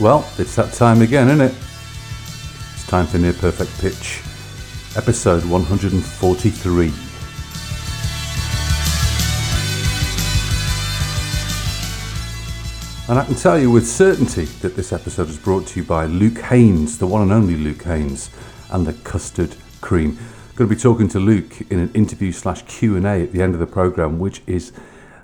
Well, it's that time again, isn't it? It's time for Near Perfect Pitch, episode 143. And I can tell you with certainty that this episode is brought to you by Luke Haines, the one and only Luke Haines, and the custard cream. Going to be talking to Luke in an interview slash Q and A at the end of the program, which is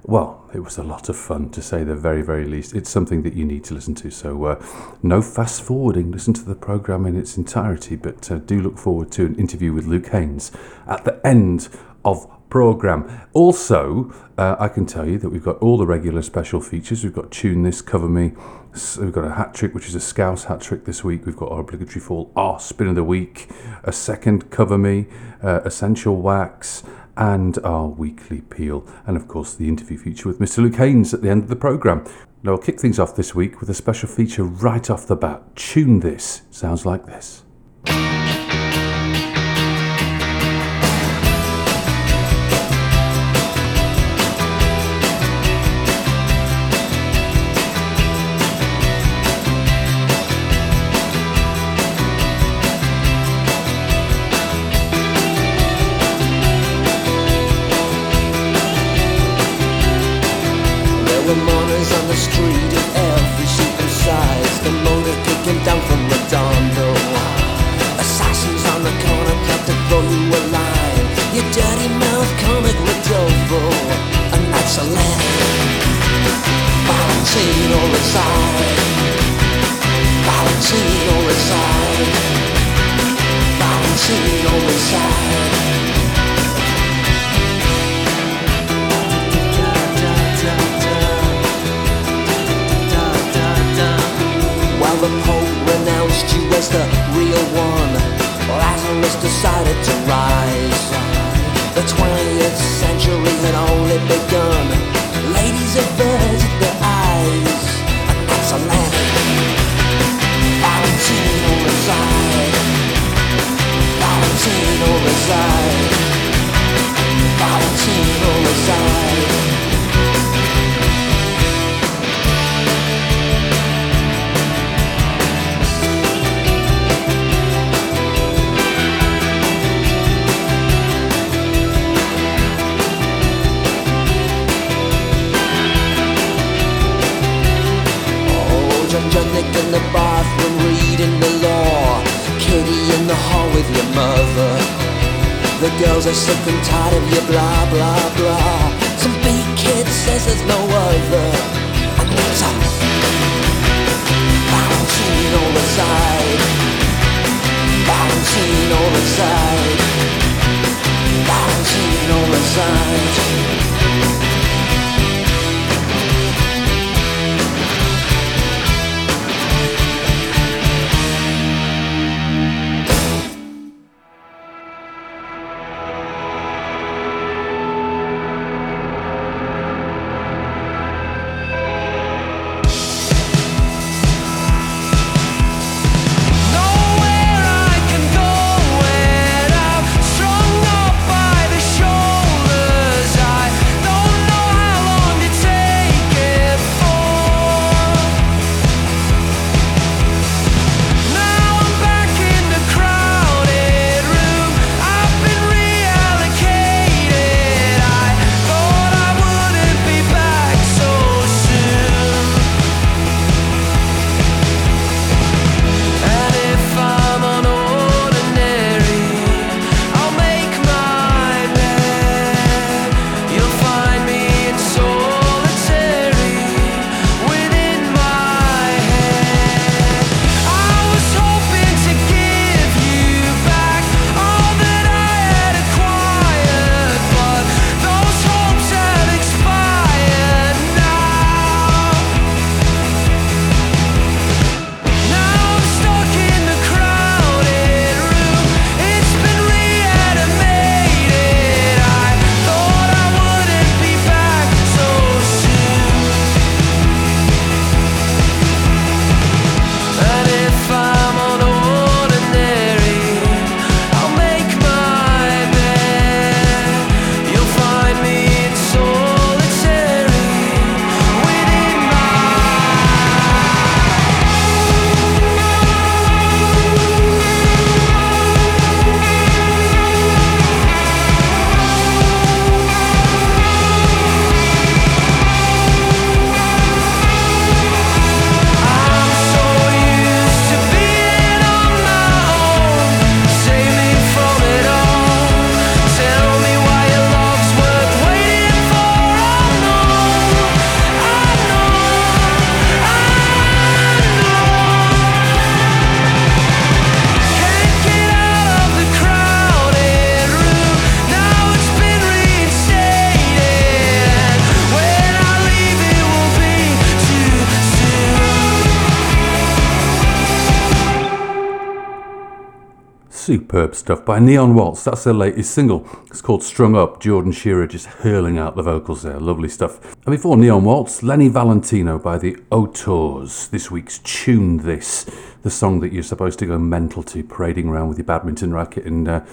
well, it was a lot of fun to say the very, very least. It's something that you need to listen to. So, uh, no fast forwarding. Listen to the program in its entirety. But uh, do look forward to an interview with Luke Haines at the end of program. Also, uh, I can tell you that we've got all the regular special features. We've got Tune This, Cover Me. We've got a hat trick, which is a Scouse hat trick this week. We've got our obligatory fall, our spin of the week, a second Cover Me, uh, Essential Wax and our weekly peel, and of course the interview feature with Mr. Luke Haines at the end of the programme. Now I'll kick things off this week with a special feature right off the bat. Tune this, sounds like this. Stuff by Neon Waltz. That's their latest single. It's called Strung Up. Jordan Shearer just hurling out the vocals there. Lovely stuff. And before Neon Waltz, Lenny Valentino by the Auteurs. This week's Tune This, the song that you're supposed to go mental to, parading around with your badminton racket and. Uh,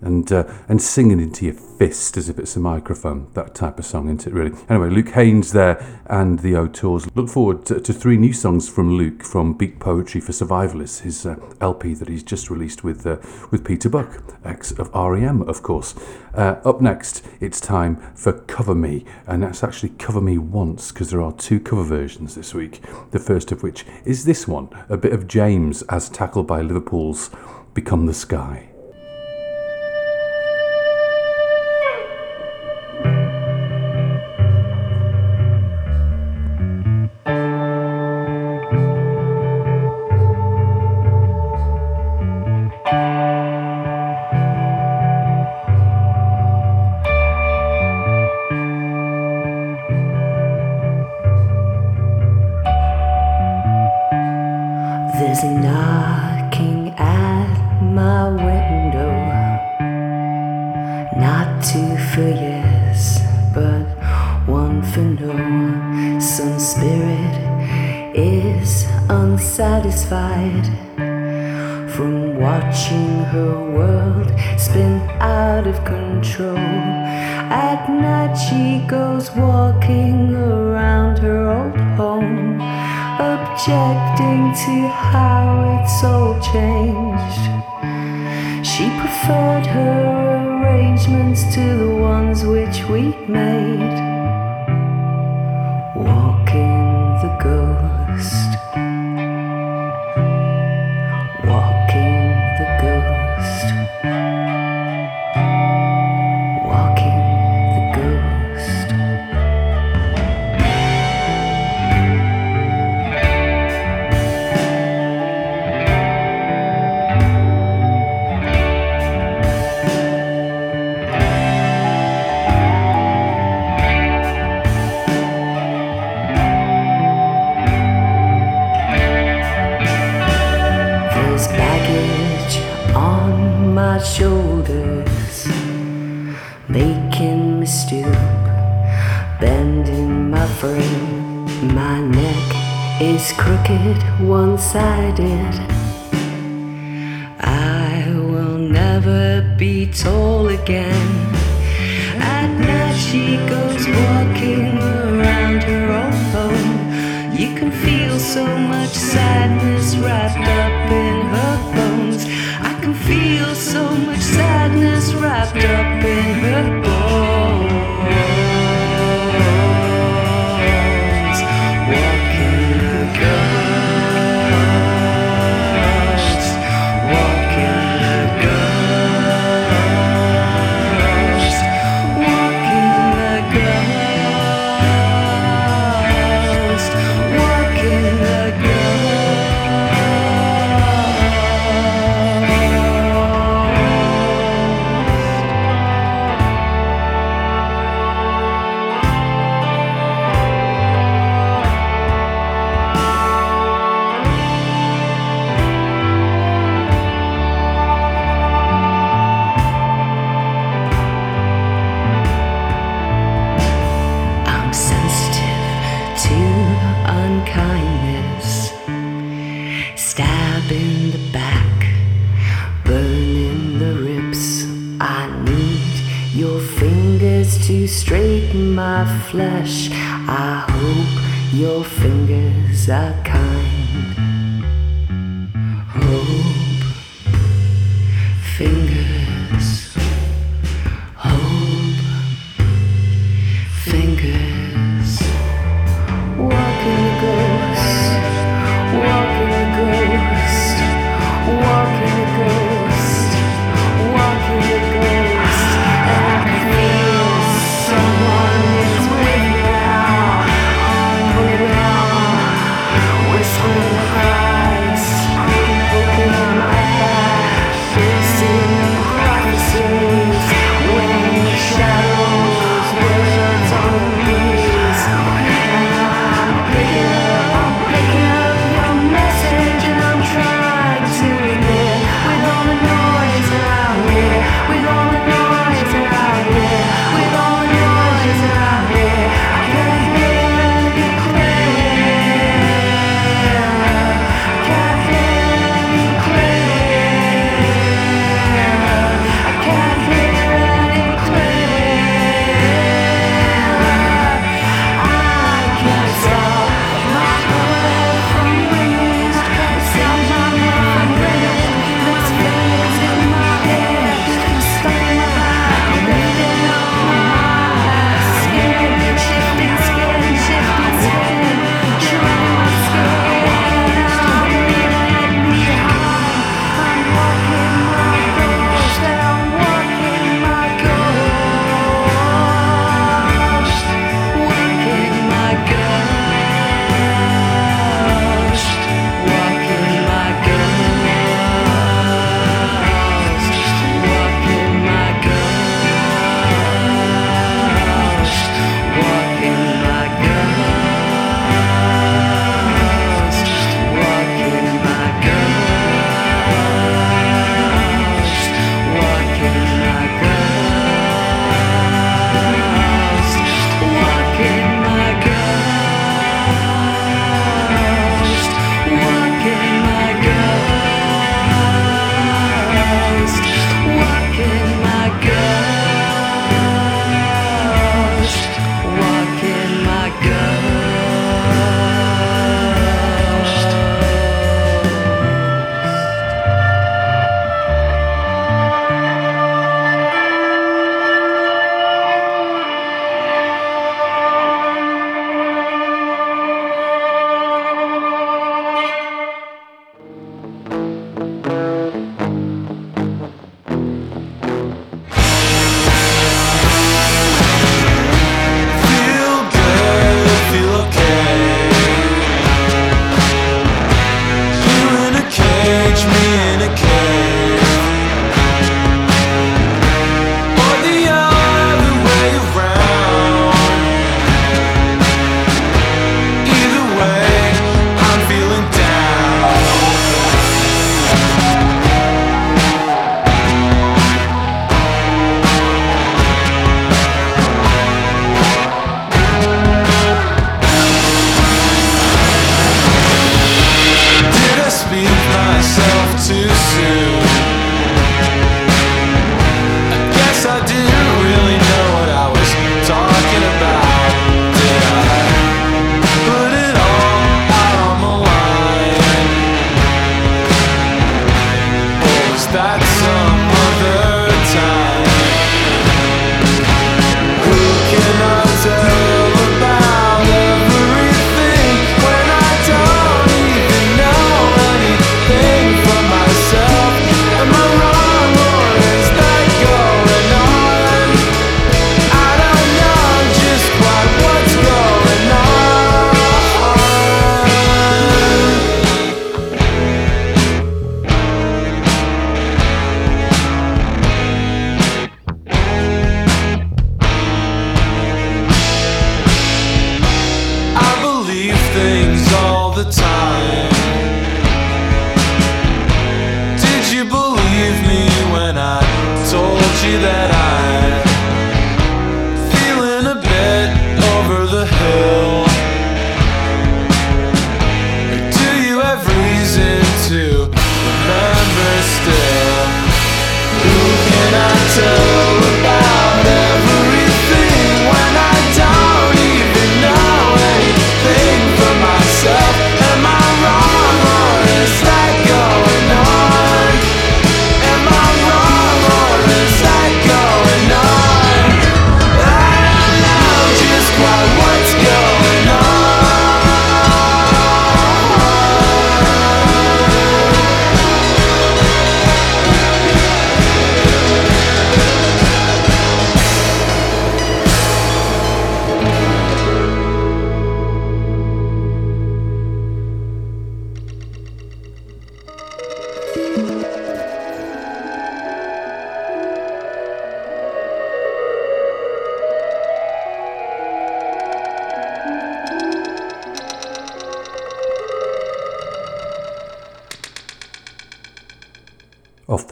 and uh, and singing into your fist as if it's a microphone. That type of song, isn't it, really? Anyway, Luke Haines there and the Auteurs. Look forward to, to, three new songs from Luke from Beat Poetry for Survivalists, his uh, LP that he's just released with, uh, with Peter Buck, ex of REM, of course. Uh, up next, it's time for Cover Me, and that's actually Cover Me Once, because there are two cover versions this week. The first of which is this one, a bit of James as tackled by Liverpool's Become the Sky.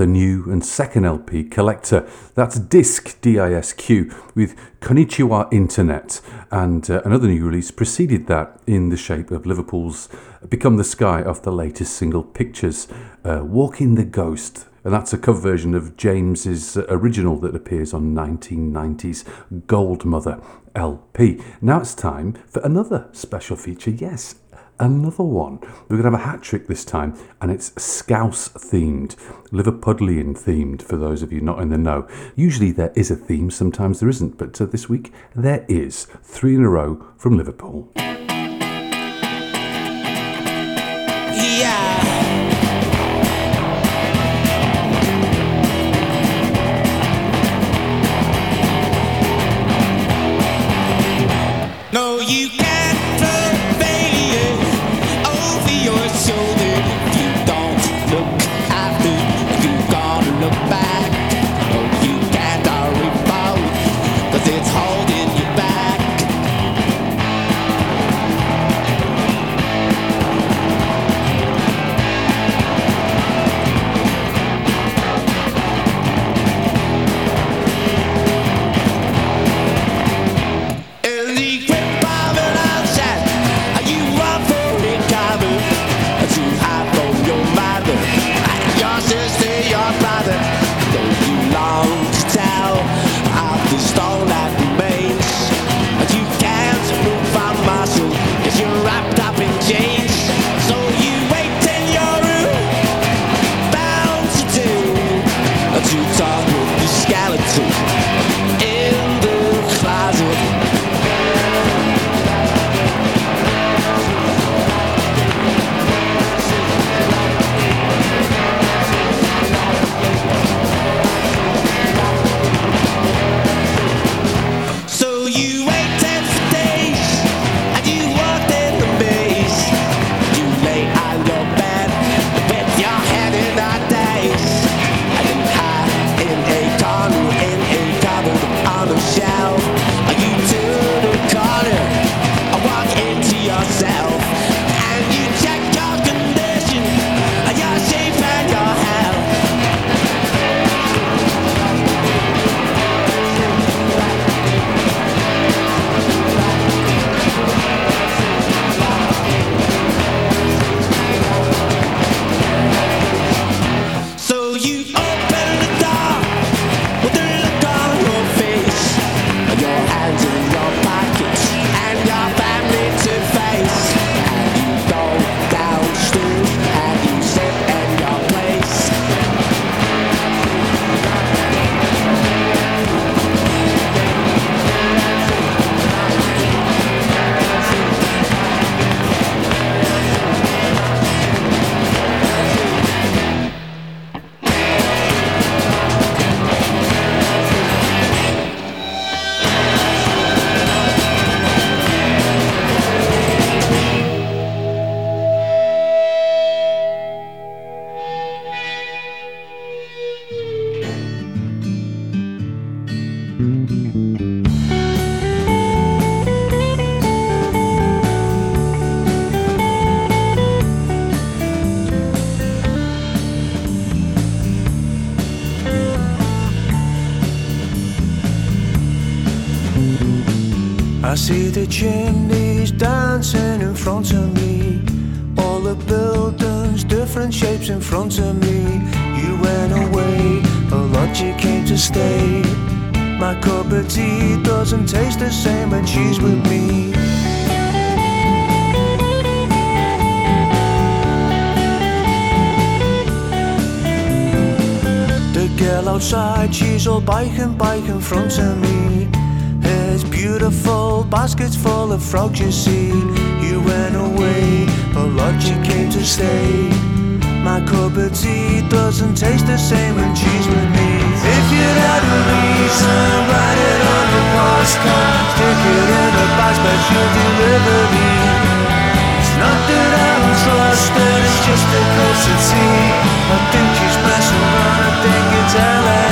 The new and second LP Collector. That's Disq, D-I-S-Q, with Konnichiwa Internet. And uh, another new release preceded that in the shape of Liverpool's Become the Sky off the latest single Pictures, uh, Walking the Ghost. And that's a cover version of James's original that appears on 1990's Gold Mother LP. Now it's time for another special feature. Yes, another one. We're going to have a hat trick this time, and it's Scouse themed, Liverpudlian themed, for those of you not in the know. Usually there is a theme, sometimes there isn't, but uh, this week there is. Three in a row from Liverpool. Front of me. You went away, a lot you came to stay. My cup of tea doesn't taste the same when she's with me. The girl outside, she's all biking, bike in front of me. It's beautiful, baskets full of frogs, you see. You went away, a lot you came to stay. My cup of tea doesn't taste the same when she's with me. If you'd had a reason, write it on a postcard, stick it in a box, but she'll deliver me. It's not that I don't trust her, it's just a close to tea. I think she's messing around, I think it's LSD.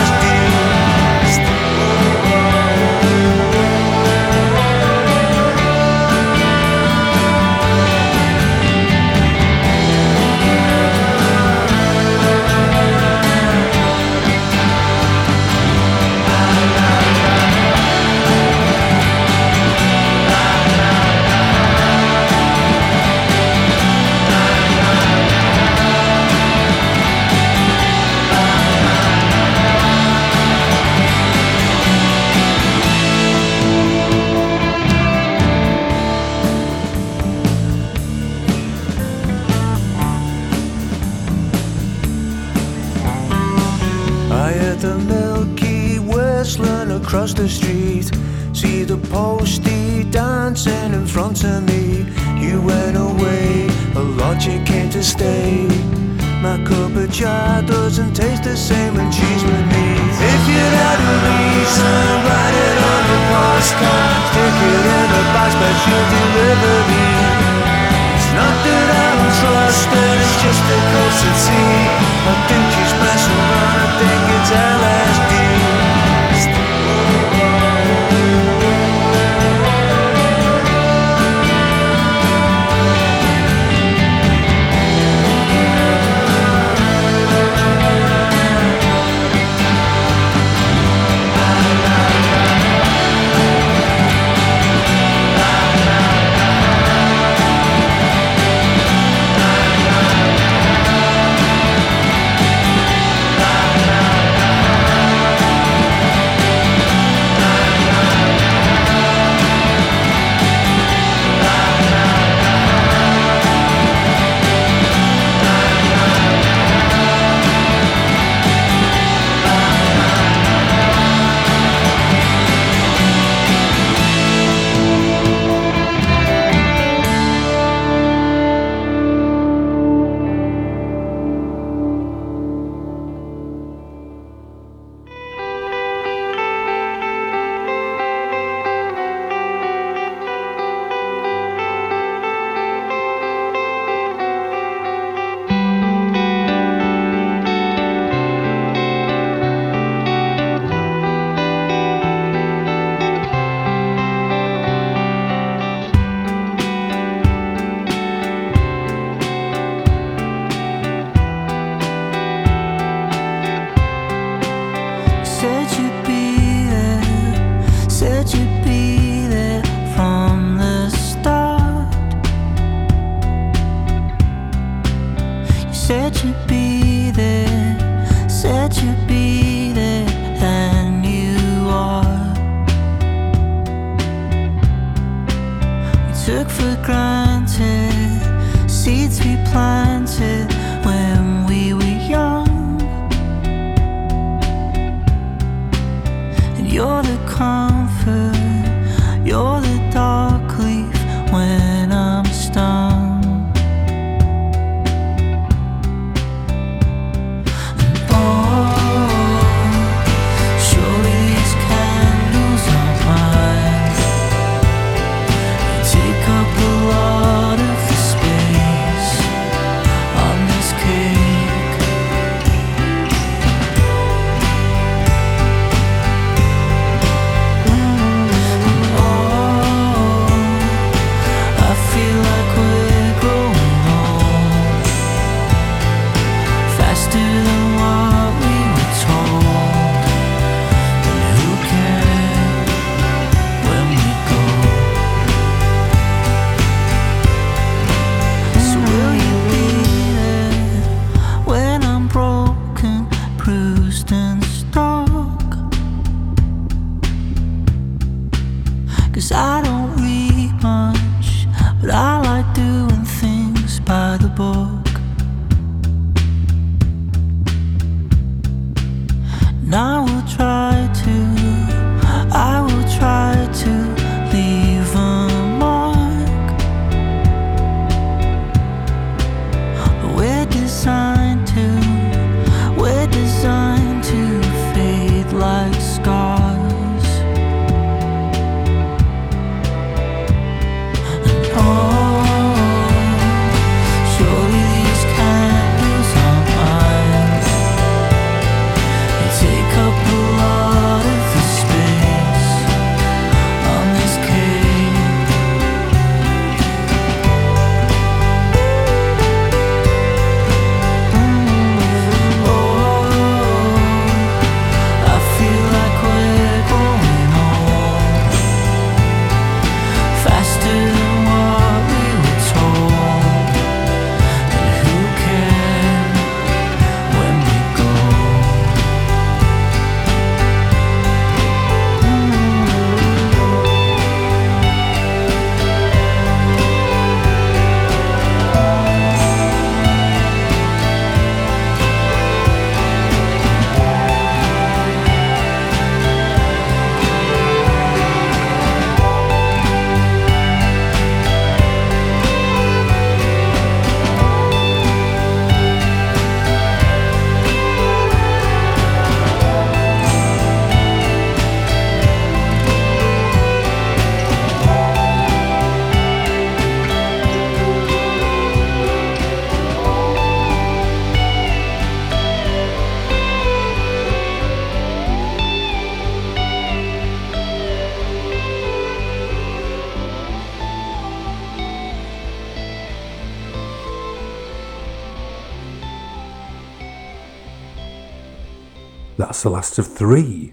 That's the last of three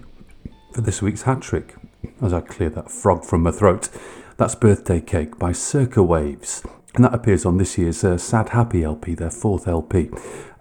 for this week's hat trick. As I clear that frog from my throat, that's Birthday Cake by Circa Waves. And that appears on this year's uh, Sad Happy LP, their fourth LP.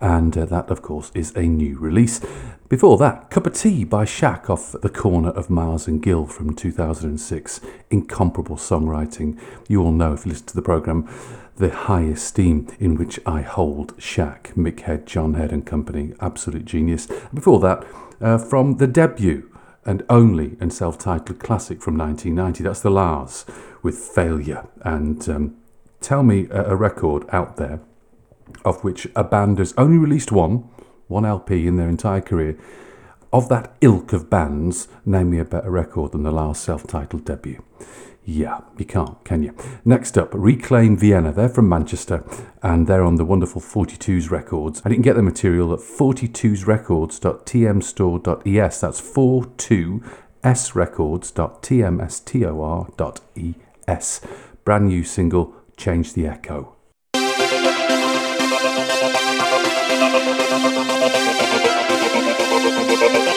And uh, that, of course, is a new release. Before that, Cup of Tea by Shack off the corner of Miles and Gil from 2006. Incomparable songwriting. You all know if you listen to the programme the high esteem in which I hold Shack, Mick Head, John Head and company. Absolute genius. Before that, uh, from the debut and only and self-titled classic from 1990, that's The La's with Failure. And um, tell me a, a record out there of which a band has only released one, one LP in their entire career. Of that ilk of bands, name me a better record than the La's self titled debut. Yeah, you can't, can you? Next up, Reclaim Vienna. They're from Manchester and they're on the wonderful 42s Records. And you can get the material at 42srecords.tmstore.es. That's 42srecords.tmstor.es. Brand new single, Change the Echo. Temptation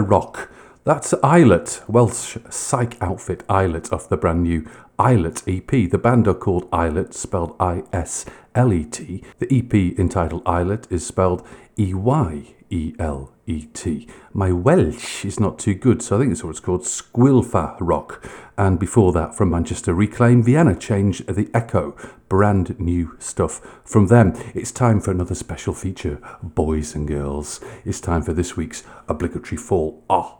Rock. That's Islet, Welsh psych outfit Islet off the brand new Eyelet EP. The band are called Islet, spelled I S L E T. The EP entitled Eyelet is spelled E Y E L E T. My Welsh is not too good, so I think it's what it's called Squilfa Rock. And before that, from Manchester Reclaim, Vienna Change the Echo. Brand new stuff from them. It's time for another special feature, boys and girls. It's time for this week's obligatory fall. Ah.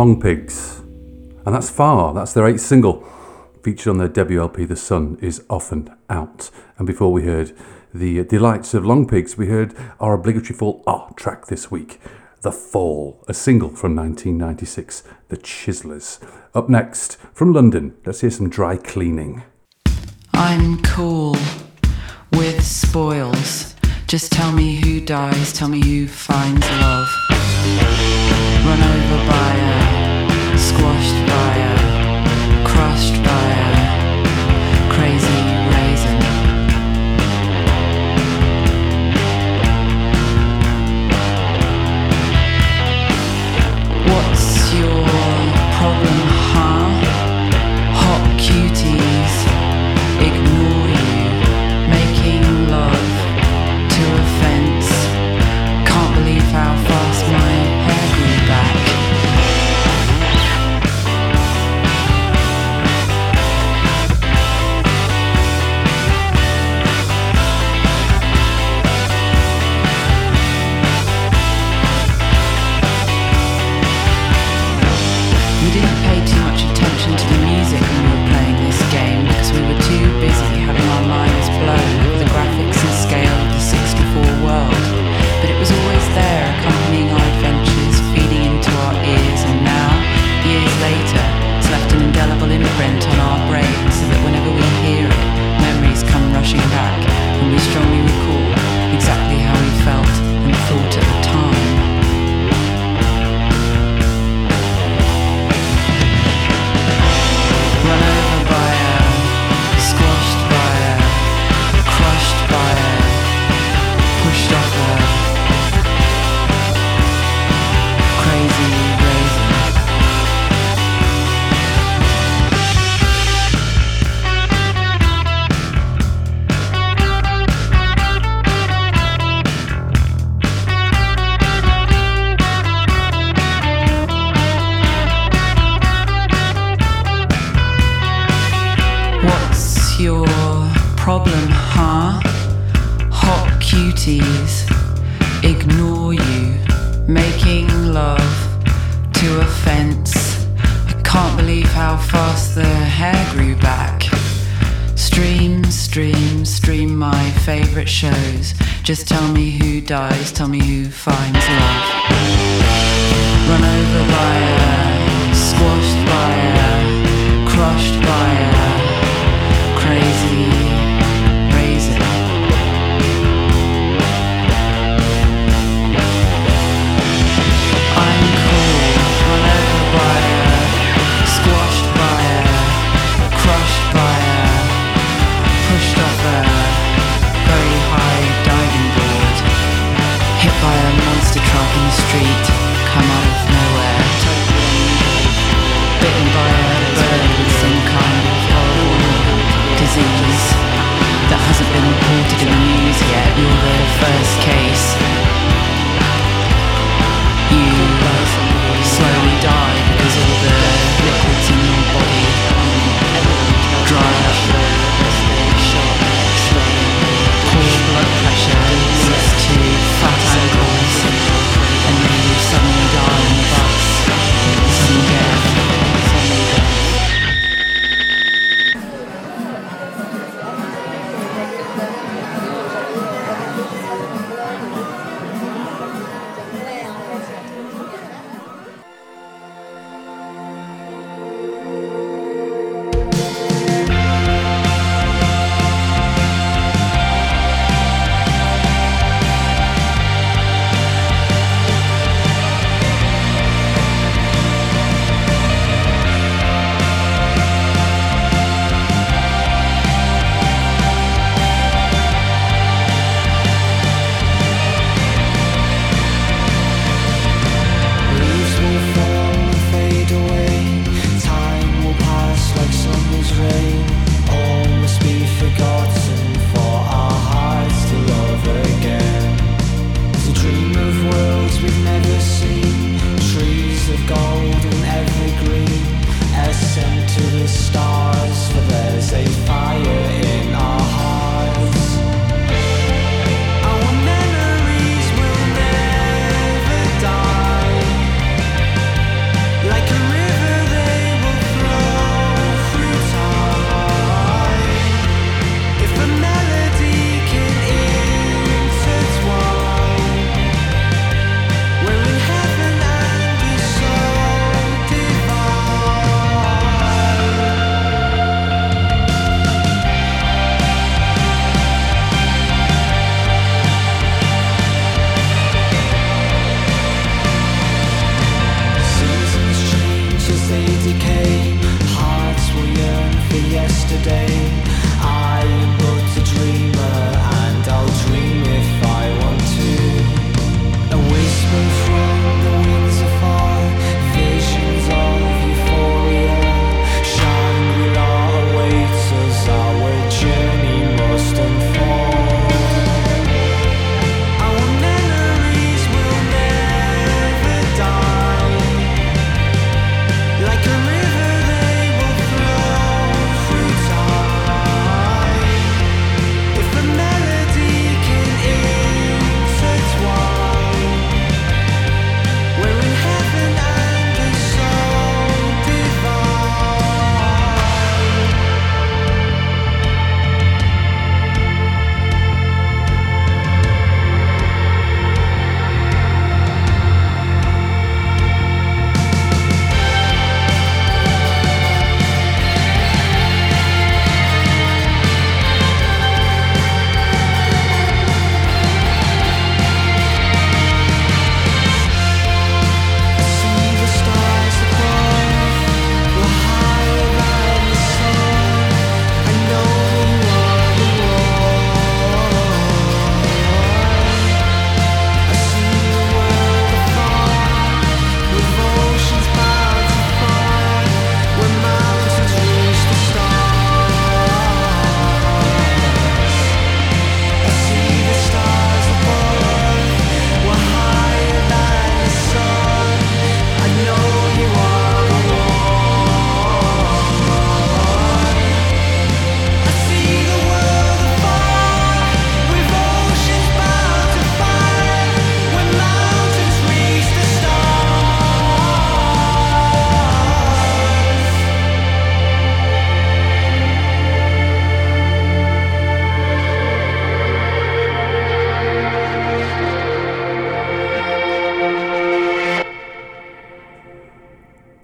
Longpigs. And that's far, that's their eighth single. Featured on their debut LP, The Sun is Often Out. And before we heard the delights of Longpigs, we heard our obligatory fall art track this week, The Fall, a single from 1996, The Chiselers. Up next, from London, let's hear some dry cleaning. I'm cool with spoils. Just tell me who dies, tell me who finds love. Run over by a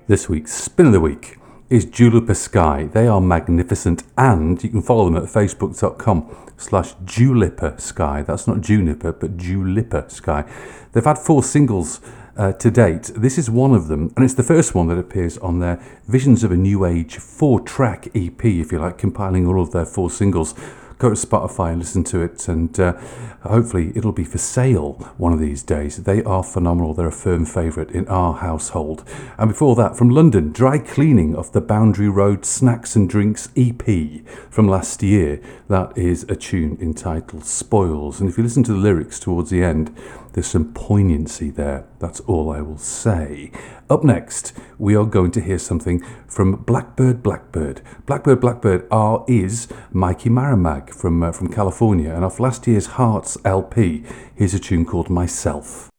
This week's spin of the week is Julipper Sky. They are magnificent and you can follow them at facebook.com slash Julipper Sky. That's not Juniper, but Julipper Sky. They've had four singles uh, to date. This is one of them, and it's the first one that appears on their Visions of a New Age four track EP, if you like, compiling all of their four singles. Go to Spotify and listen to it, and uh, hopefully it'll be for sale one of these days. They are phenomenal. They're a firm favourite in our household. And before that, from London, Dry Cleaning of the Boundary Road Snacks and Drinks EP from last year. That is a tune entitled Spoils. And if you listen to the lyrics towards the end, there's some poignancy there. That's all I will say. Up next, we are going to hear something from Blackbird Blackbird. Blackbird Blackbird R is Mikey Maramag from uh, from California, and off last year's Hearts LP, here's a tune called Myself. Myself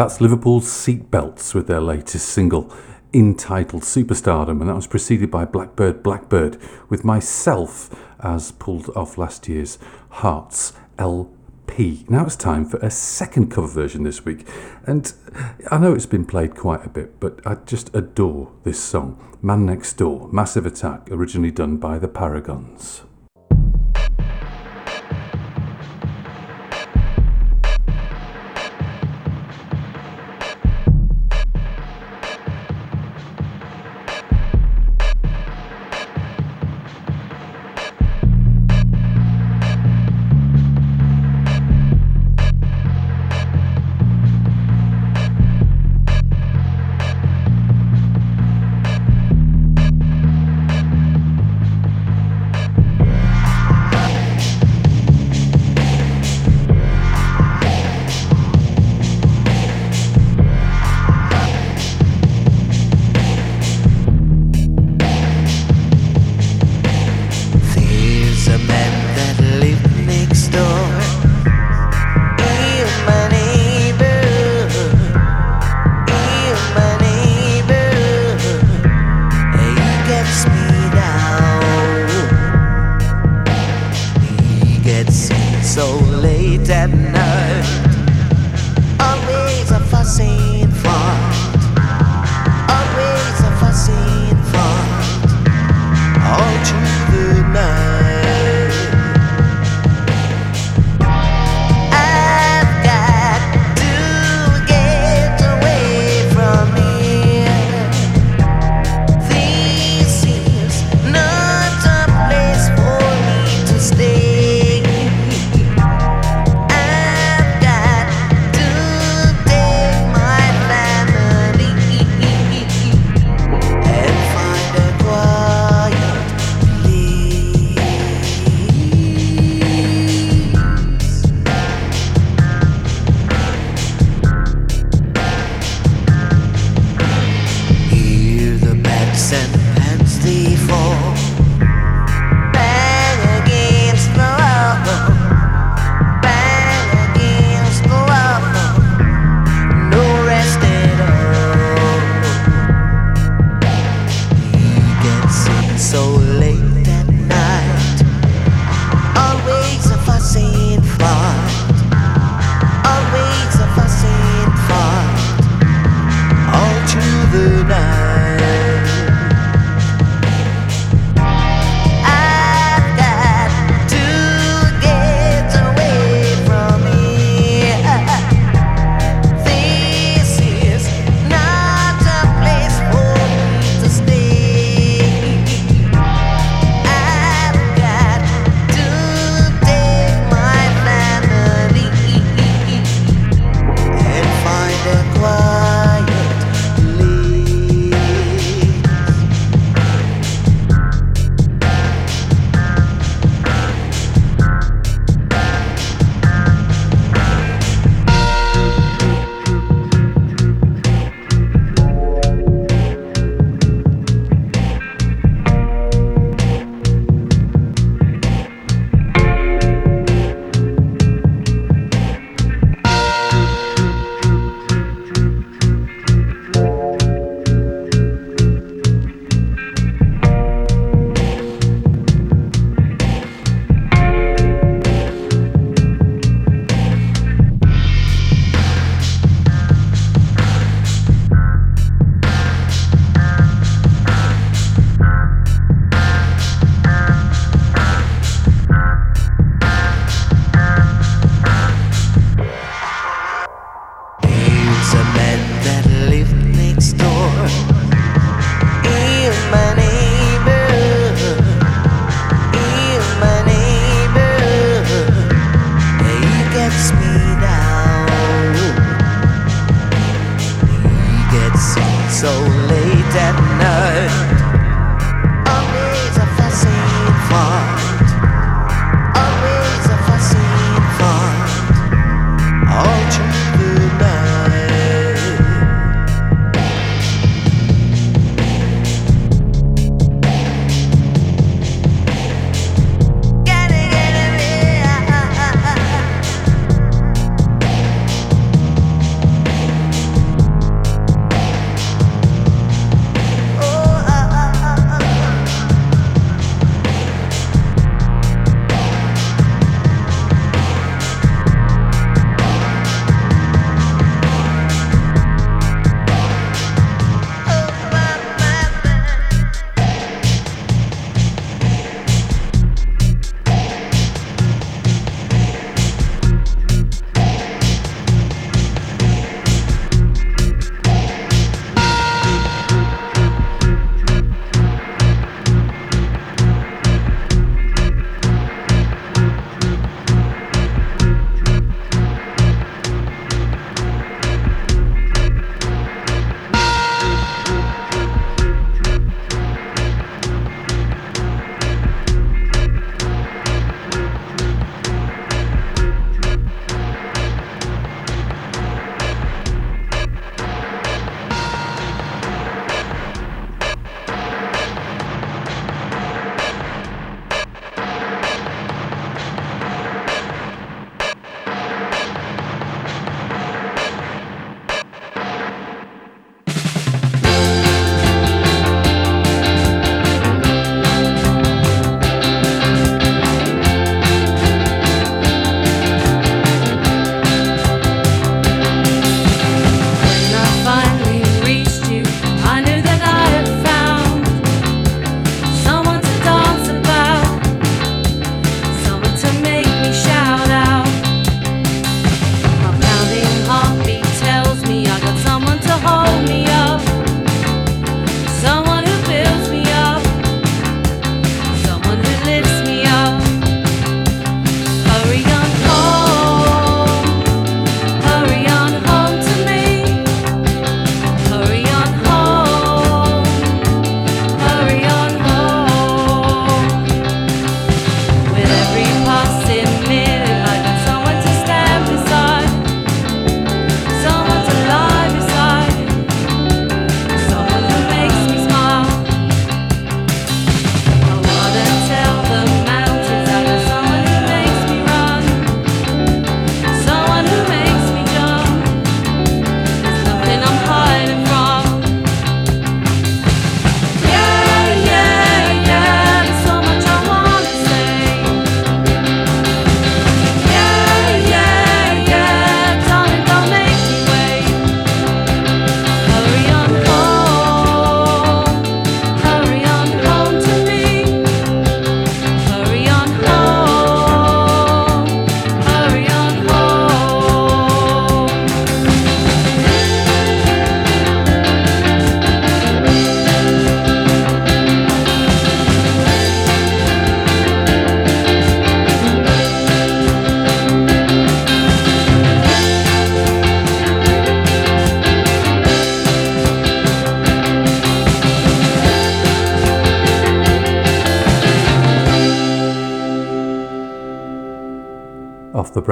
That's Liverpool's Seatbelts with their latest single, entitled Superstardom, and that was preceded by Blackbird Blackbird with myself as pulled off last year's Hearts LP. Now it's time for a second cover version this week, and I know it's been played quite a bit, but I just adore this song Man Next Door, Massive Attack, originally done by the Paragons.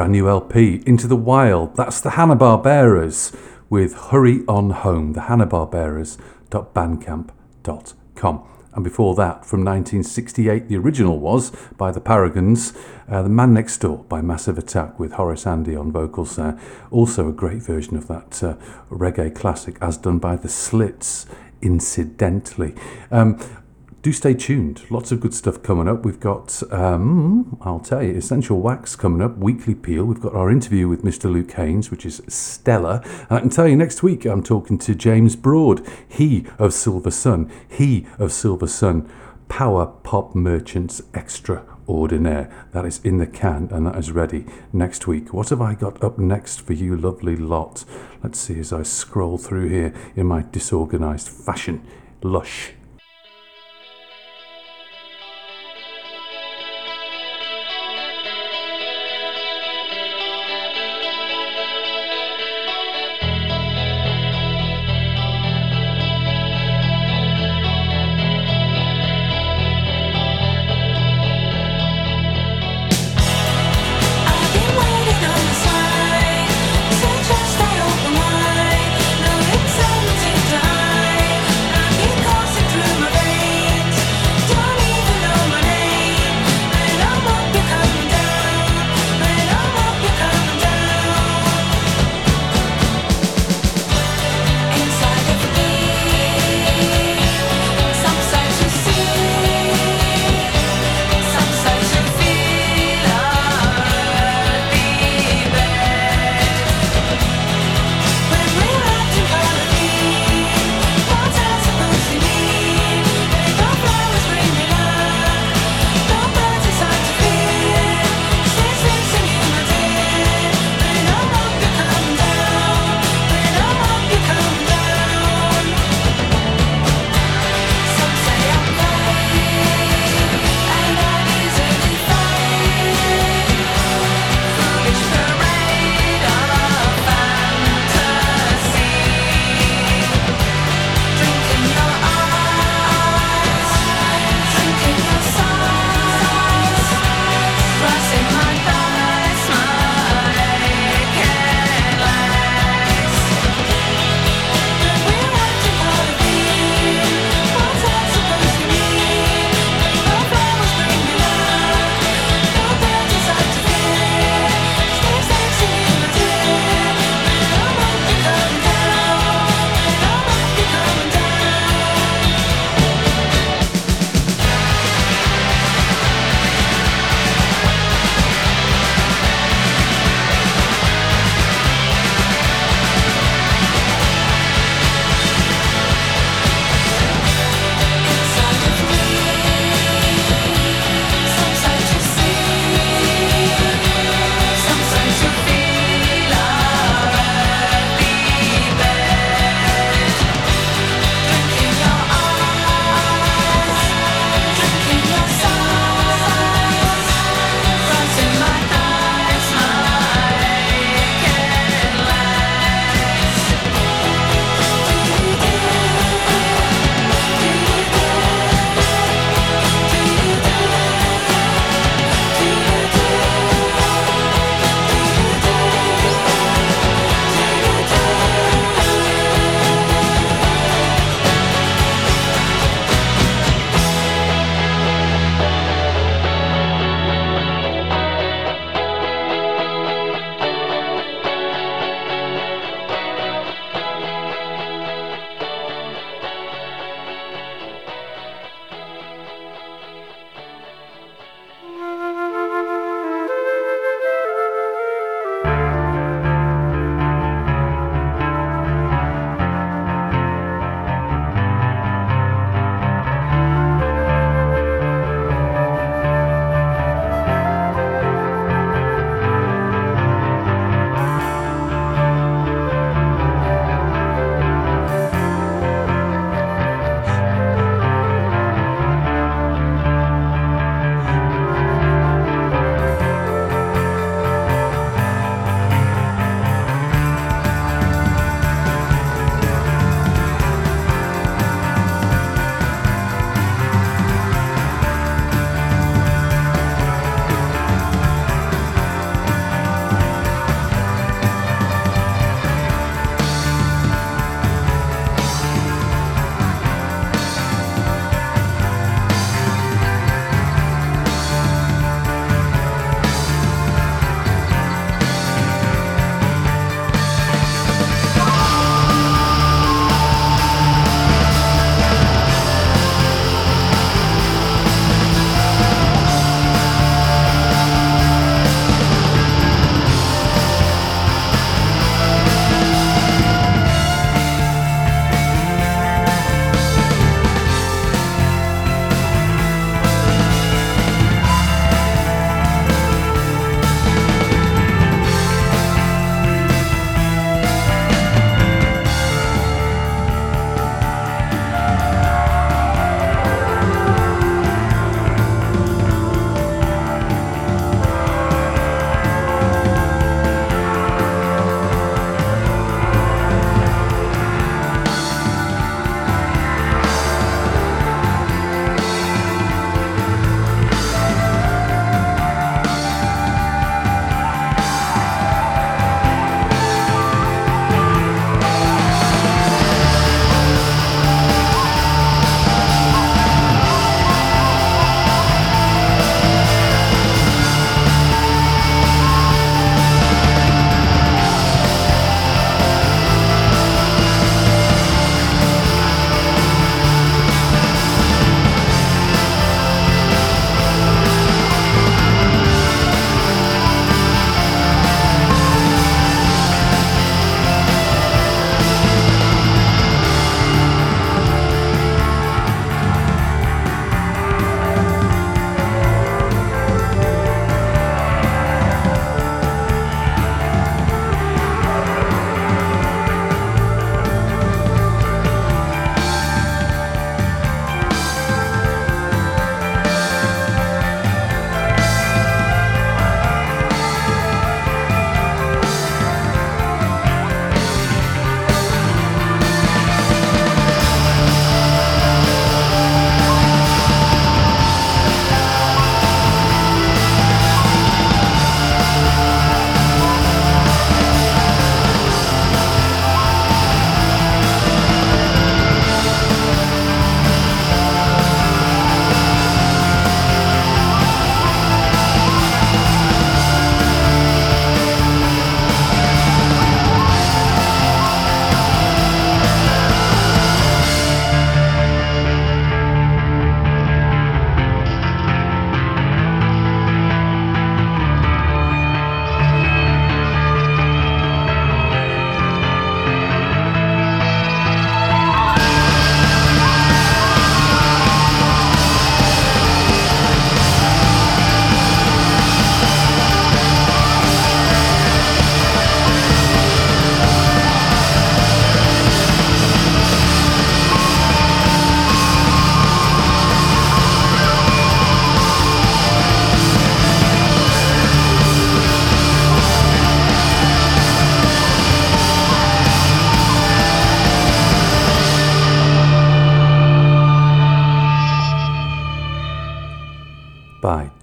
A new LP, Into the Wild. That's the Hanna-Barberas with Hurry On Home, the Hanna-Barberas.bandcamp.com. And before that, from 1968, the original was by the Paragons, uh, The Man Next Door by Massive Attack with Horace Andy on vocals there. Also a great version of that uh, reggae classic, as done by the Slits, incidentally. Um, do stay tuned. Lots of good stuff coming up. We've got, um, I'll tell you, Essential Wax coming up, Weekly Peel. We've got our interview with Mr. Luke Haines, which is stellar. And I can tell you next week I'm talking to James Broad, he of Silver Sun, he of Silver Sun, Power Pop Merchants Extraordinaire. That is in the can and that is ready next week. What have I got up next for you, lovely lot? Let's see as I scroll through here in my disorganized fashion. Lush.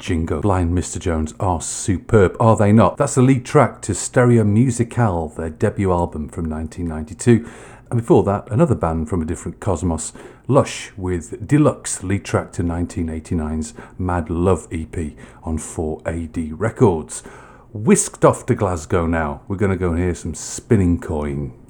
Jingo, Blind Mr. Jones are superb, are they not? That's the lead track to Stereo Musicale, their debut album from 1992. And before that, another band from a different cosmos, Lush, with Deluxe, lead track to 1989's Mad Love EP on 4AD Records. Whisked off to Glasgow now, we're going to go and hear some spinning coin.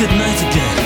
good night again.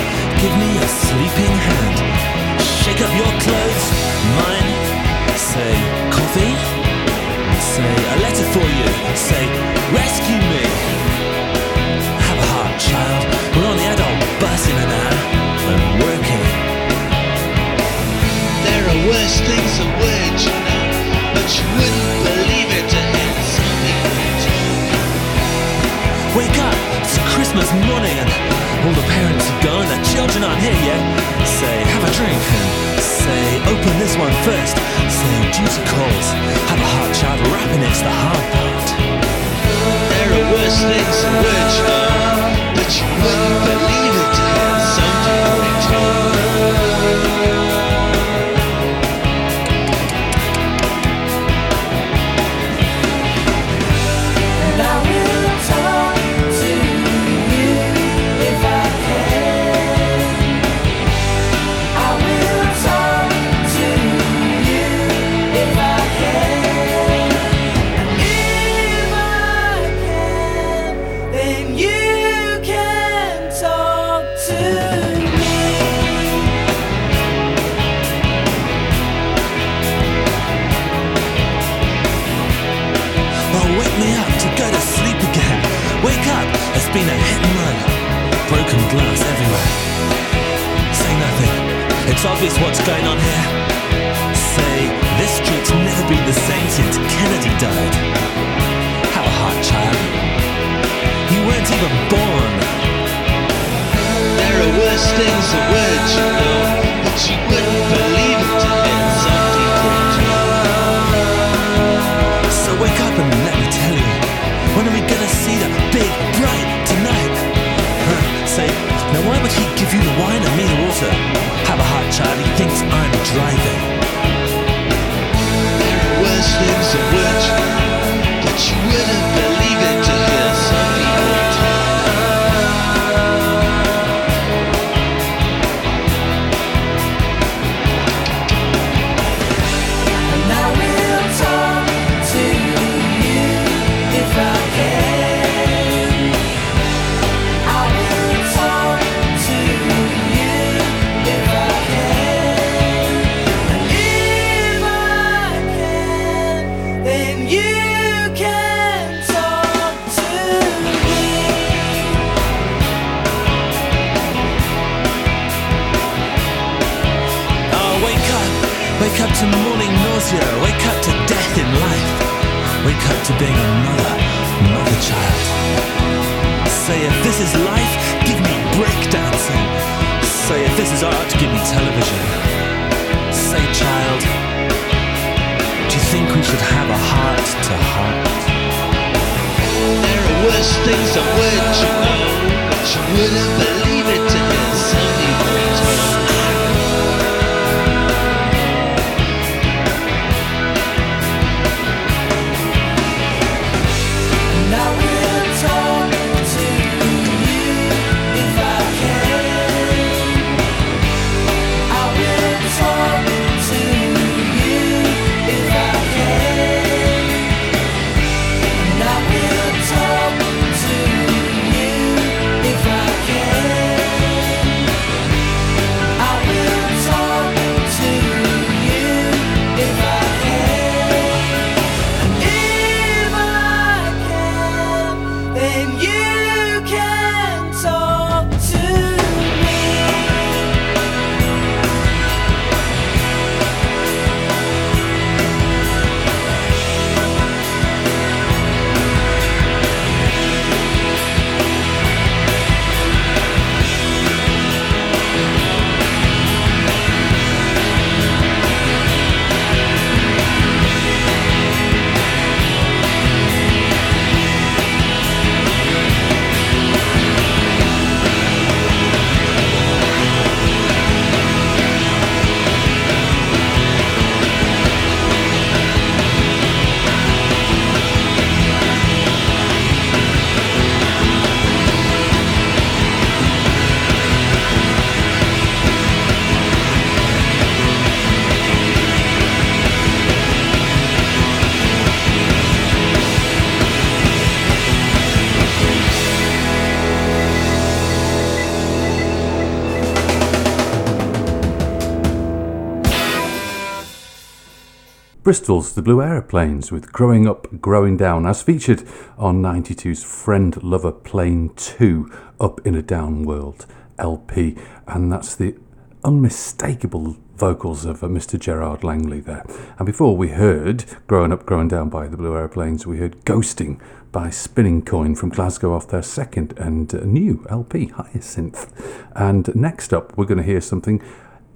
Bristol's The Blue Aeroplanes with Growing Up, Growing Down, as featured on 92's Friend Lover Plane 2 Up in a Down World LP. And that's the unmistakable vocals of uh, Mr. Gerard Langley there. And before we heard Growing Up, Growing Down by the Blue Aeroplanes, we heard Ghosting by Spinning Coin from Glasgow off their second and uh, new LP, Hyacinth. And next up, we're going to hear something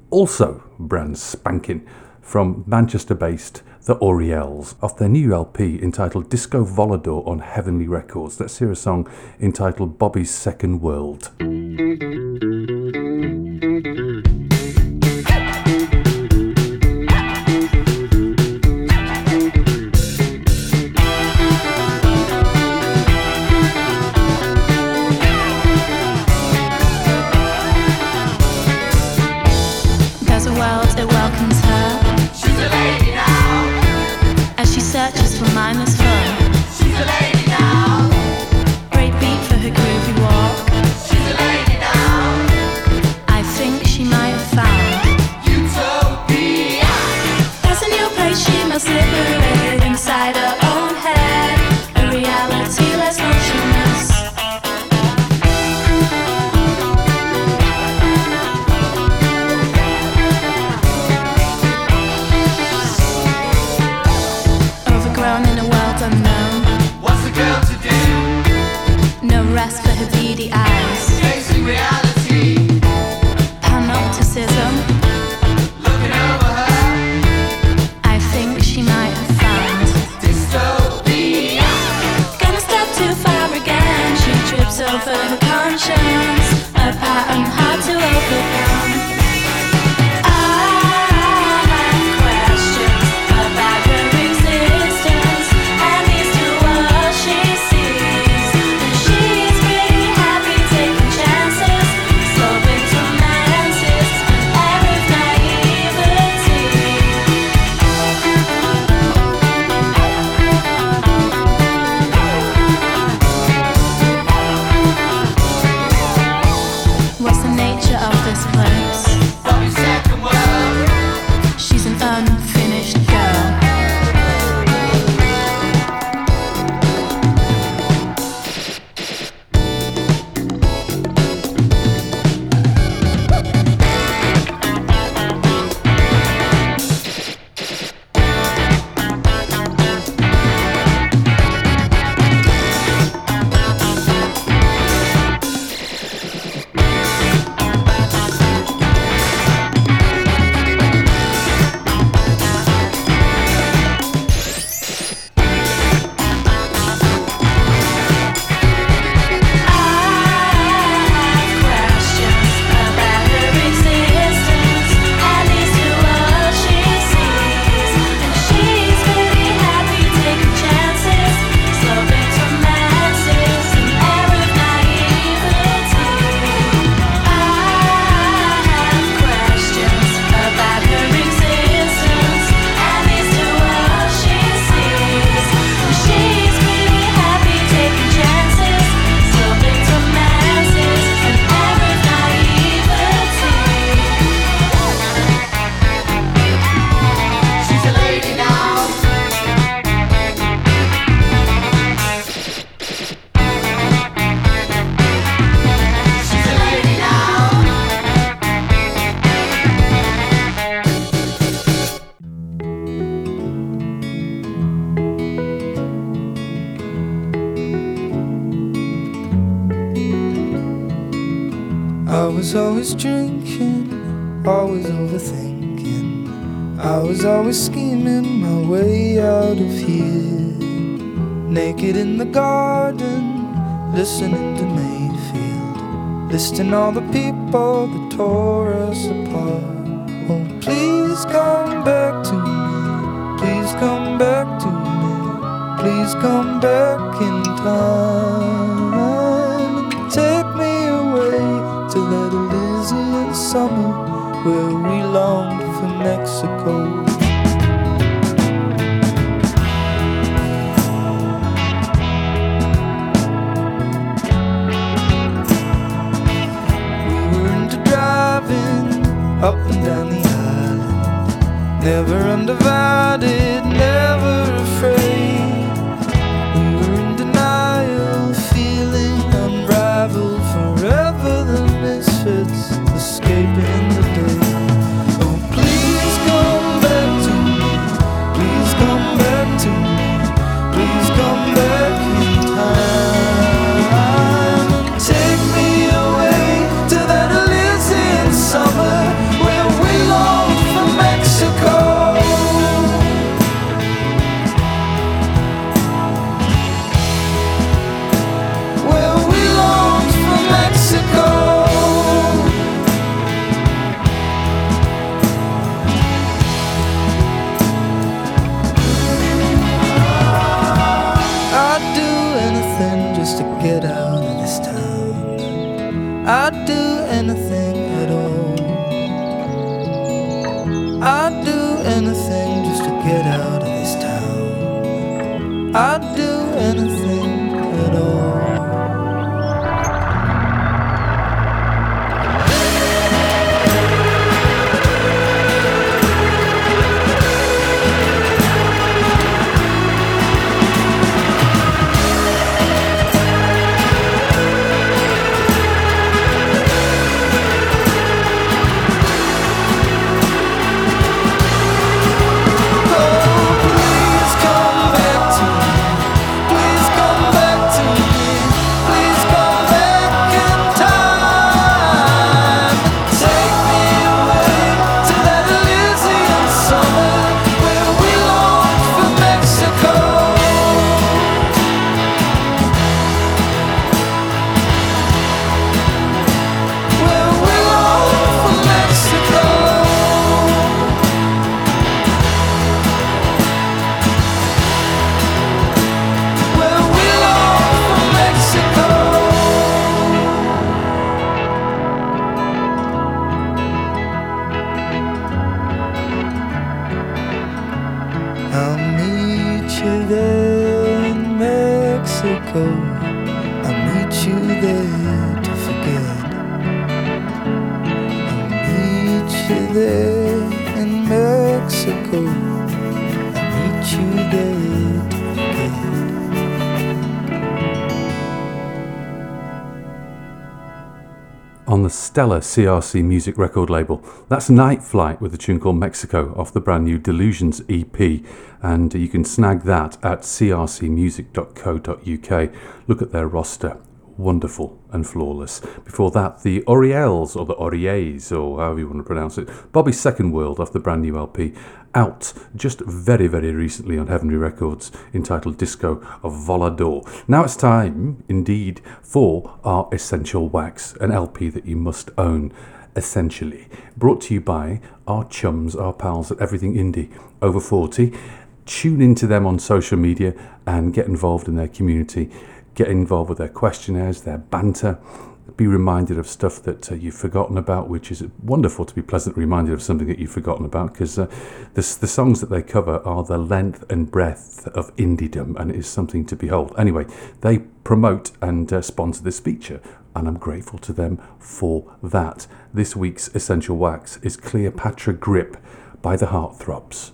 also brand spanking from Manchester based The Orielles off their new LP entitled Disco Volador on Heavenly Records. Let's hear a song entitled Bobbi's Second World. CRC Music record label. That's Night Flight with a tune called Mexico off the brand new Delusions EP, and you can snag that at crcmusic.co.uk. Look at their roster. Wonderful and flawless. Before that, the Orioles, or the Oriers, or however you want to pronounce it. Bobbi's Second World off the brand new LP, out just very, very recently on Heavenly Records, entitled Disco of Volador. Now it's time, indeed, for our Essential Wax, an LP that you must own essentially. Brought to you by our chums, our pals at Everything Indie over 40. Tune into them on social media and get involved in their community. Get involved with their questionnaires, their banter. Be reminded of stuff that uh, you've forgotten about, which is wonderful to be pleasantly reminded of something that you've forgotten about because uh, the, the songs that they cover are the length and breadth of indiedom and it is something to behold. Anyway, they promote and uh, sponsor this feature and I'm grateful to them for that. This week's Essential Wax is Cleopatra Grip by the Heartthrobs.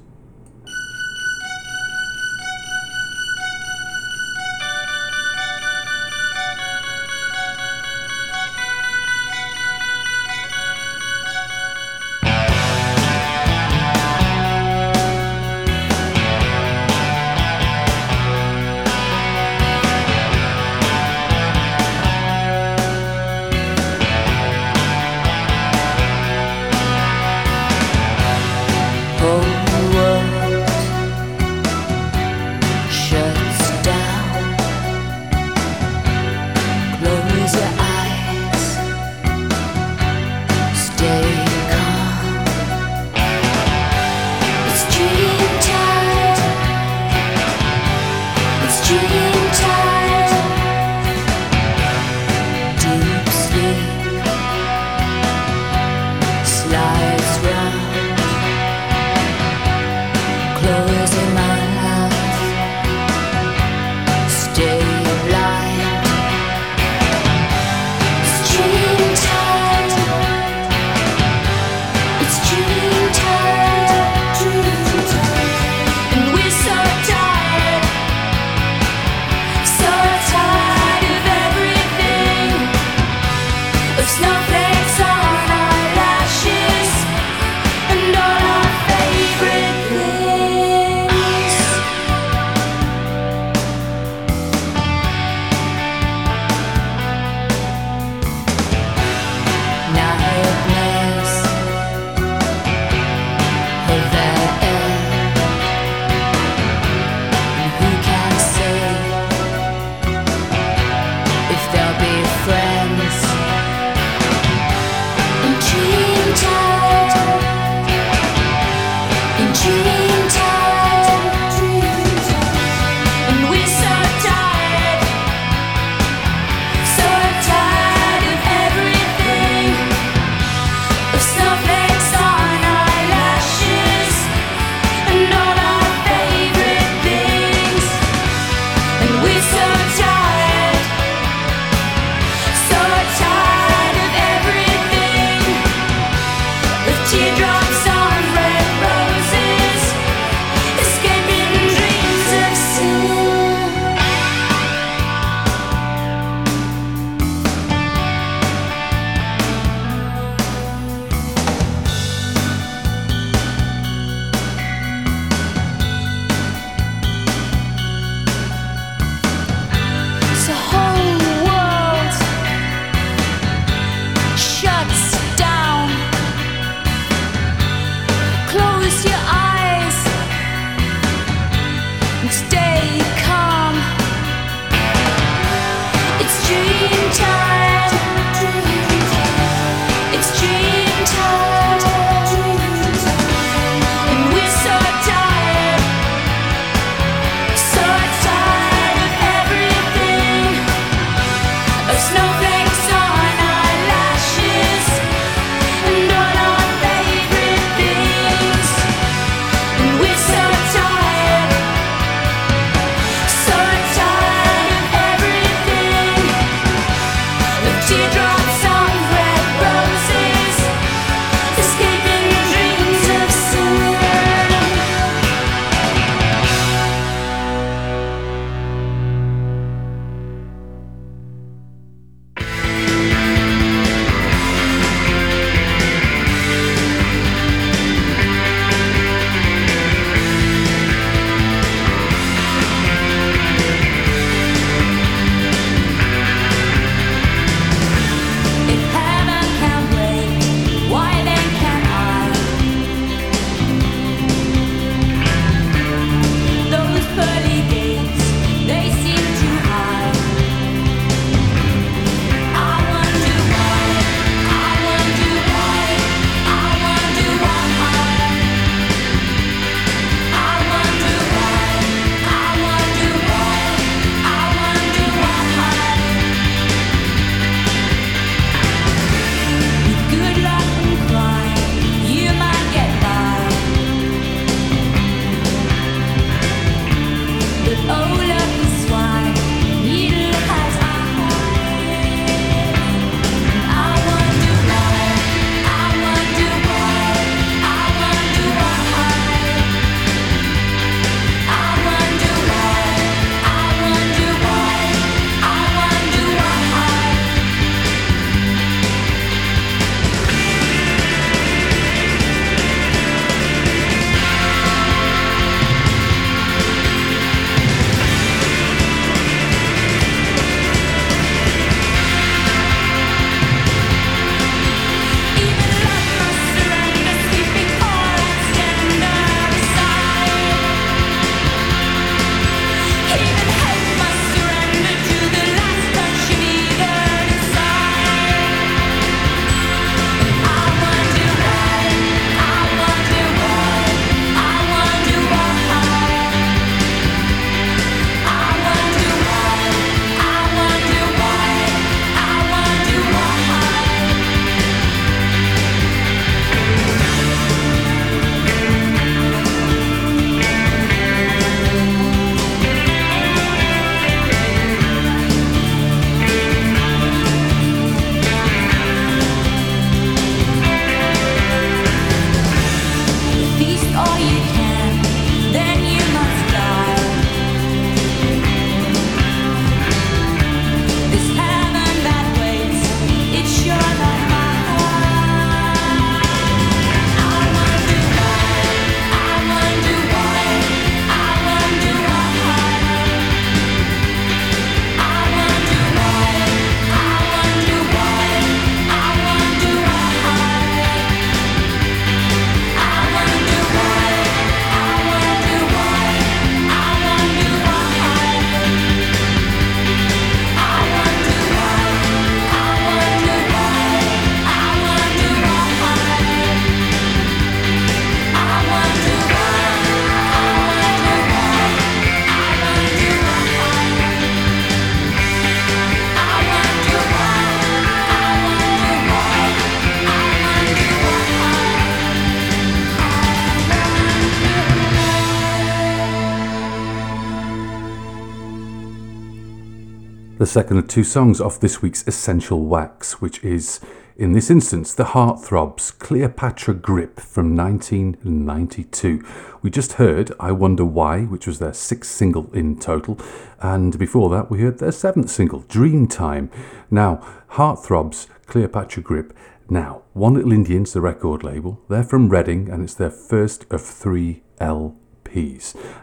The second of two songs off this week's Essential Wax, which is, in this instance, the Heartthrobs Cleopatra Grip from 1992. We just heard I Wonder Why, which was their sixth single in total, and before that we heard their seventh single, Dreamtime. Now, Heartthrobs Cleopatra Grip. Now, One Little Indians, the record label, they're from Reading and it's their first of three LPs.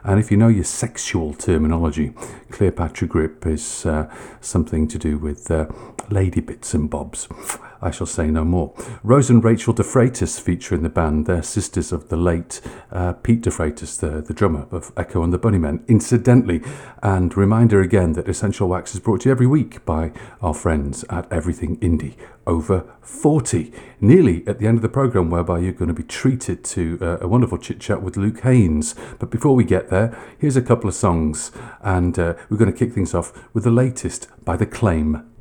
And if you know your sexual terminology, Cleopatra Grip is uh, something to do with uh, lady bits and bobs. I shall say no more. Rose and Rachel De Freitas feature in the band. They're sisters of the late uh, Pete De Freitas, the, the drummer of Echo and the Bunnymen, incidentally. And reminder again that Essential Wax is brought to you every week by our friends at Everything Indie over 40. Nearly at the end of the programme, whereby you're going to be treated to uh, a wonderful chit chat with Luke Haines. But before we get there, here's a couple of songs, and uh, we're going to kick things off with the latest by The Claim.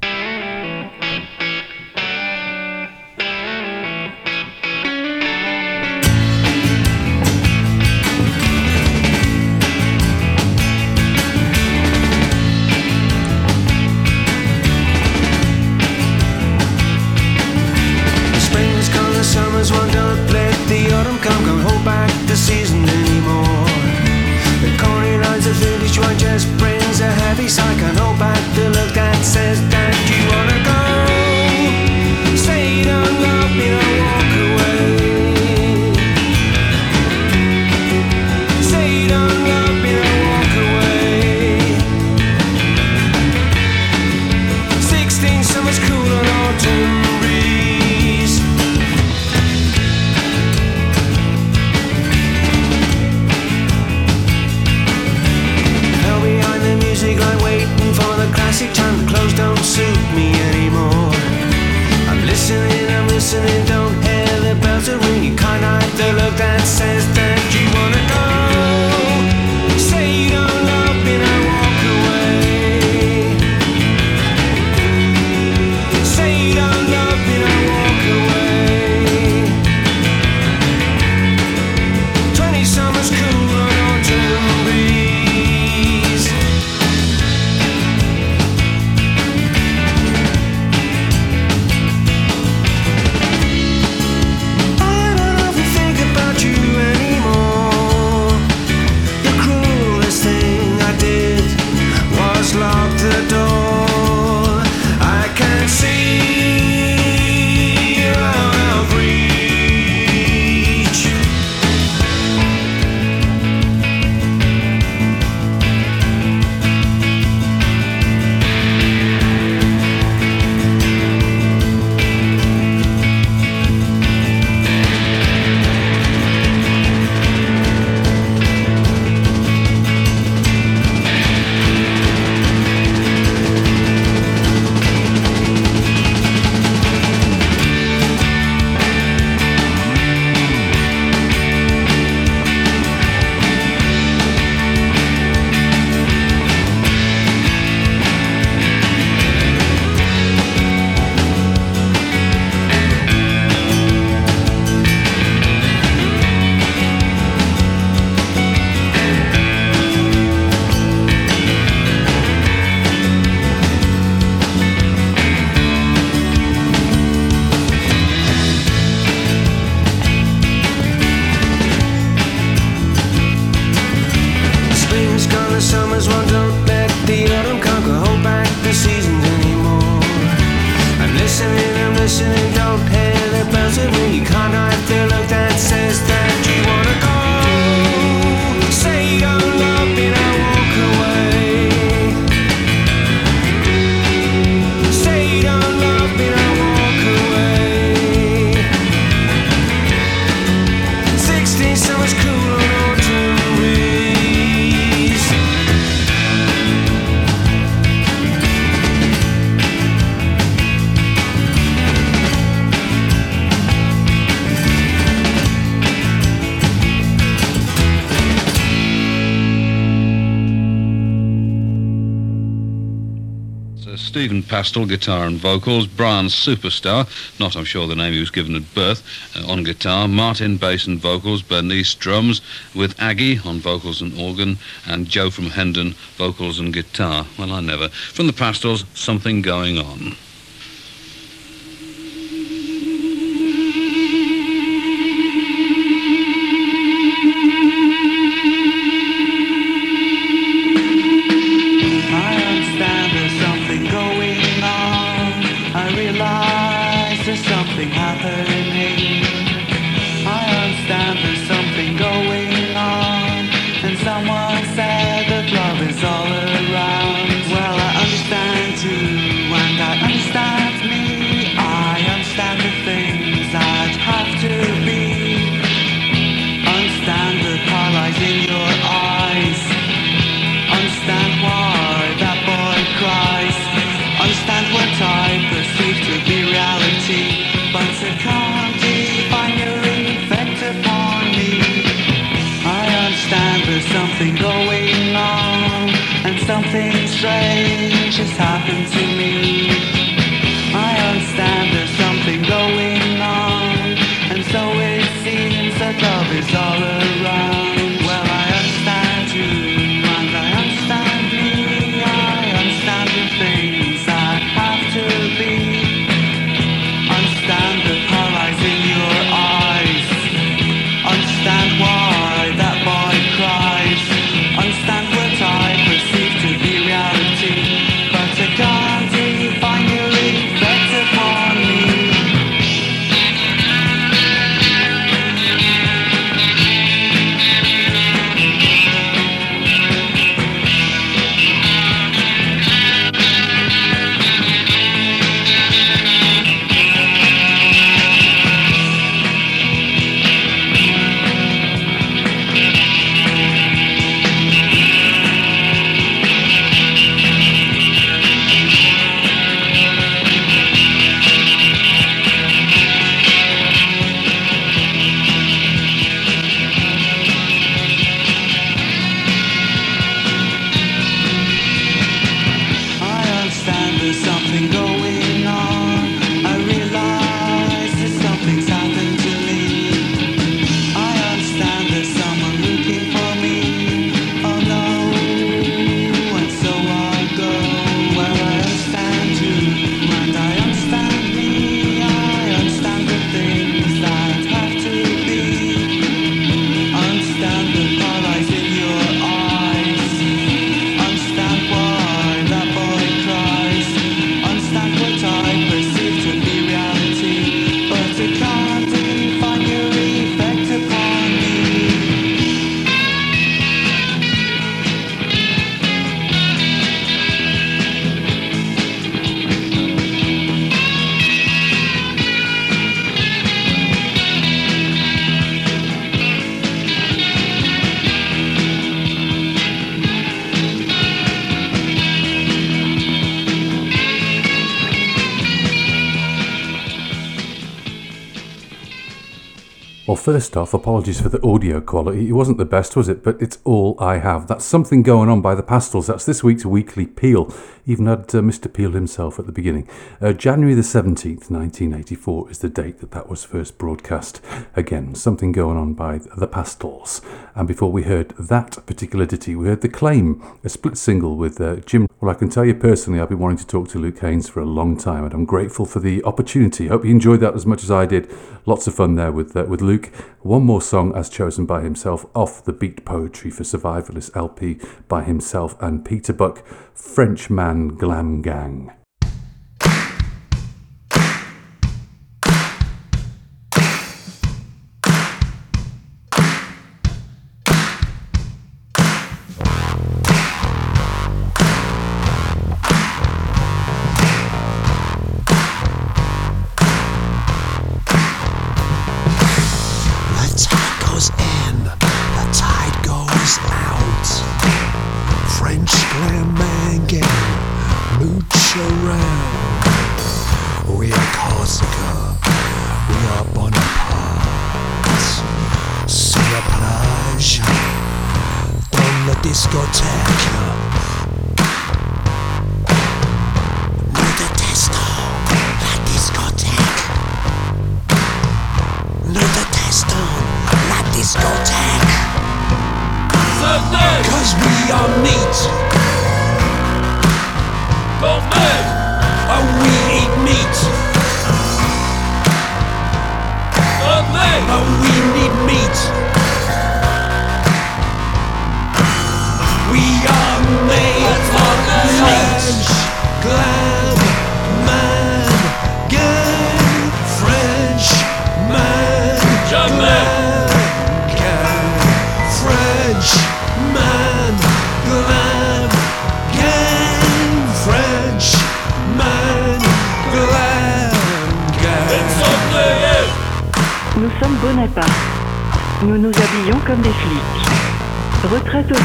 Pastel, guitar and vocals. Brian Superstar, not I'm sure the name he was given at birth, uh, on guitar. Martin, bass and vocals. Bernice, drums, with Aggie on vocals and organ. And Joe from Hendon, vocals and guitar. Well, I never. From the Pastels, Something Going On. First off, apologies for the audio quality. It wasn't the best, was it? But it's all I have. That's something going on by the Pastels. That's this week's weekly Peel. Even had uh, Mr. Peel himself at the beginning. Uh, January the 17th, 1984 is the date that that was first broadcast. Again, something going on by the Pastels. And before we heard that particular ditty, we heard The Claim, a split single with uh, Jim. Well, I can tell you personally, I've been wanting to talk to Luke Haines for a long time, and I'm grateful for the opportunity. Hope you enjoyed that as much as I did. Lots of fun there with uh, with Luke. One more song as chosen by himself off the Beat Poetry for Survivalist LP by himself and Peter Buck, Frenchman Glam Gang.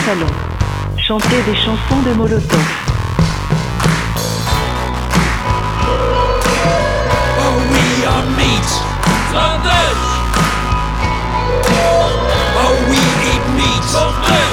Salon. Chanter des chansons de Molotov. Oh, we are meat. Oh, we eat meat. Oh,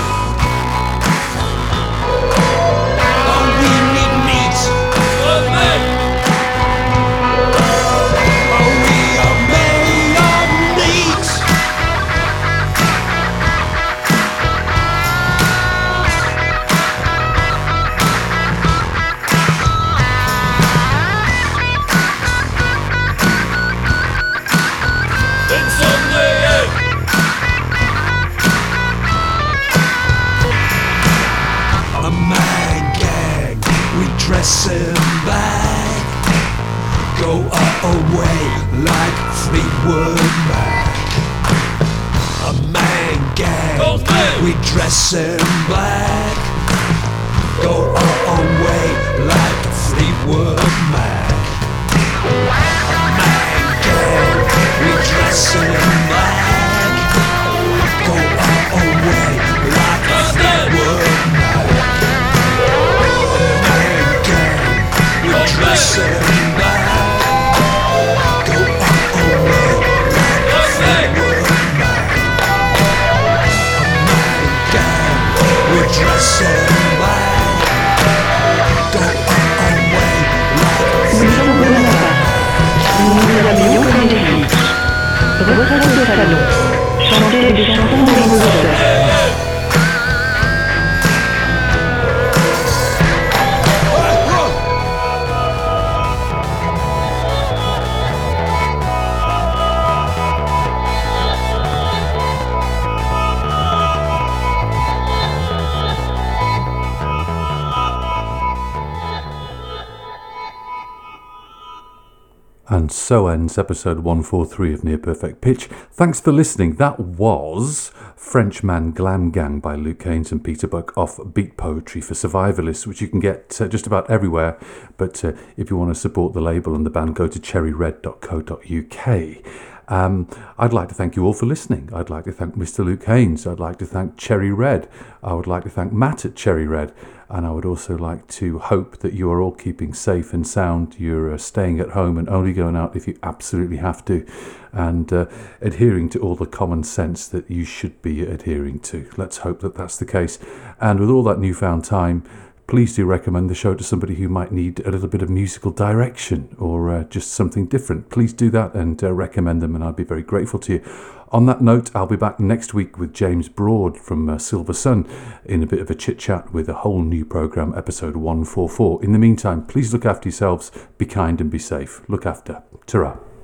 so ends episode 143 of Near Perfect Pitch. Thanks for listening. That was Frenchman Glam Gang by Luke Haines and Peter Buck off Beat Poetry for Survivalists, which you can get uh, just about everywhere. But uh, if you want to support the label and the band, go to cherryred.co.uk. Um, I'd like to thank you all for listening. I'd like to thank Mr. Luke Haines. I'd like to thank Cherry Red. I would like to thank Matt at Cherry Red. And I would also like to hope that you are all keeping safe and sound. You're uh, staying at home and only going out if you absolutely have to. And uh, adhering to all the common sense that you should be adhering to. Let's hope that that's the case. And with all that newfound time, please do recommend the show to somebody who might need a little bit of musical direction or uh, just something different. Please do that and uh, recommend them, and I'd be very grateful to you. On that note, I'll be back next week with James Broad from uh, Silver Sun in a bit of a chit chat with a whole new program, episode 144. In the meantime, please look after yourselves, be kind, and be safe. Look after. Ta